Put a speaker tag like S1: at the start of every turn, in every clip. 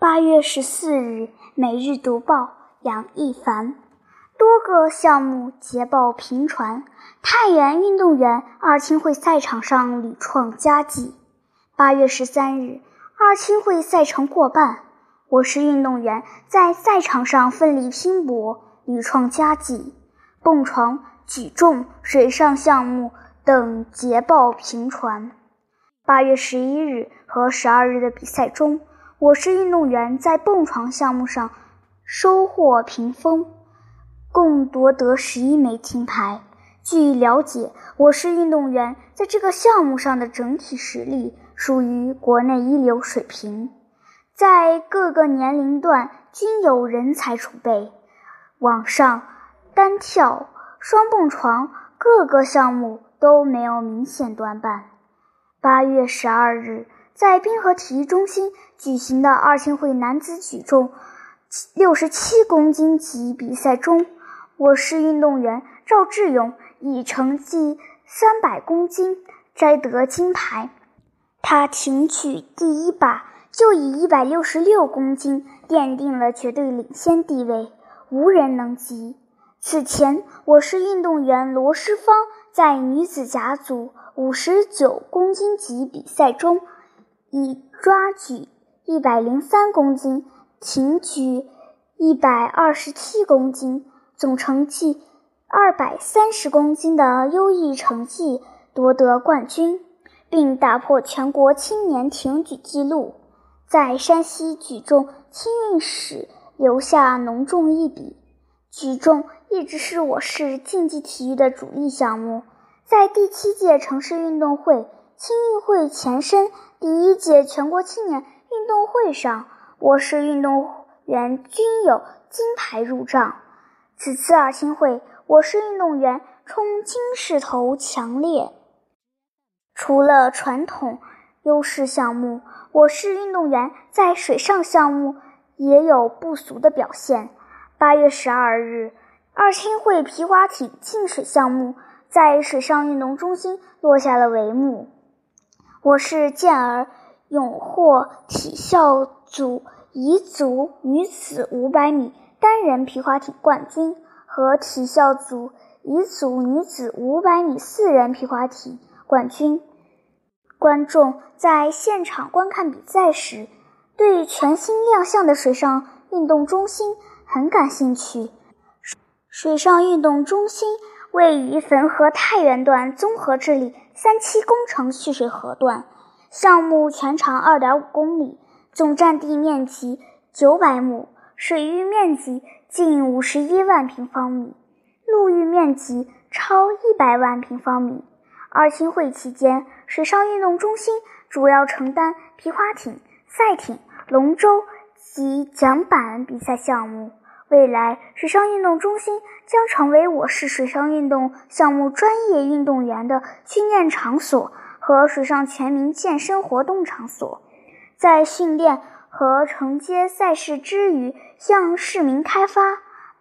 S1: 八月十四日，《每日读报》杨一凡。多个项目捷报频传，太原运动员二青会赛场上屡创佳绩。八月十三日，二青会赛程过半，我市运动员在赛场上奋力拼搏，屡创佳绩，蹦床、举重、水上项目等捷报频传。八月十一日和十二日的比赛中，我市运动员在蹦床项目上收获屏风，共夺得十一枚金牌。据了解，我市运动员在这个项目上的整体实力属于国内一流水平，在各个年龄段均有人才储备。网上、单跳、双蹦床各个项目都没有明显短板。八月十二日。在滨河体育中心举行的二青会男子举重六十七公斤级比赛中，我市运动员赵志勇以成绩三百公斤摘得金牌。他挺举第一把就以一百六十六公斤奠定了绝对领先地位，无人能及。此前，我市运动员罗诗芳在女子甲组五十九公斤级比赛中。以抓举一百零三公斤、挺举一百二十七公斤，总成绩二百三十公斤的优异成绩夺得冠军，并打破全国青年挺举纪录，在山西举重青运史留下浓重一笔。举重一直是我市竞技体育的主力项目，在第七届城市运动会。青运会前身第一届全国青年运动会上，我市运动员均有金牌入账。此次二青会，我市运动员冲金势头强烈。除了传统优势项目，我市运动员在水上项目也有不俗的表现。八月十二日，二青会皮划艇进水项目在水上运动中心落下了帷幕。我是健儿勇获体校组乙组女子500米单人皮划艇冠军和体校组乙组女子500米四人皮划艇冠军。观众在现场观看比赛时，对全新亮相的水上运动中心很感兴趣。水上运动中心。位于汾河太原段综合治理三期工程蓄水河段，项目全长二点五公里，总占地面积九百亩，水域面积近五十一万平方米，陆域面积超一百万平方米。二青会期间，水上运动中心主要承担皮划艇、赛艇、龙舟及桨板比赛项目。未来，水上运动中心将成为我市水上运动项目专业运动员的训练场所和水上全民健身活动场所，在训练和承接赛事之余，向市民开发，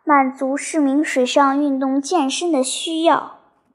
S1: 满足市民水上运动健身的需要。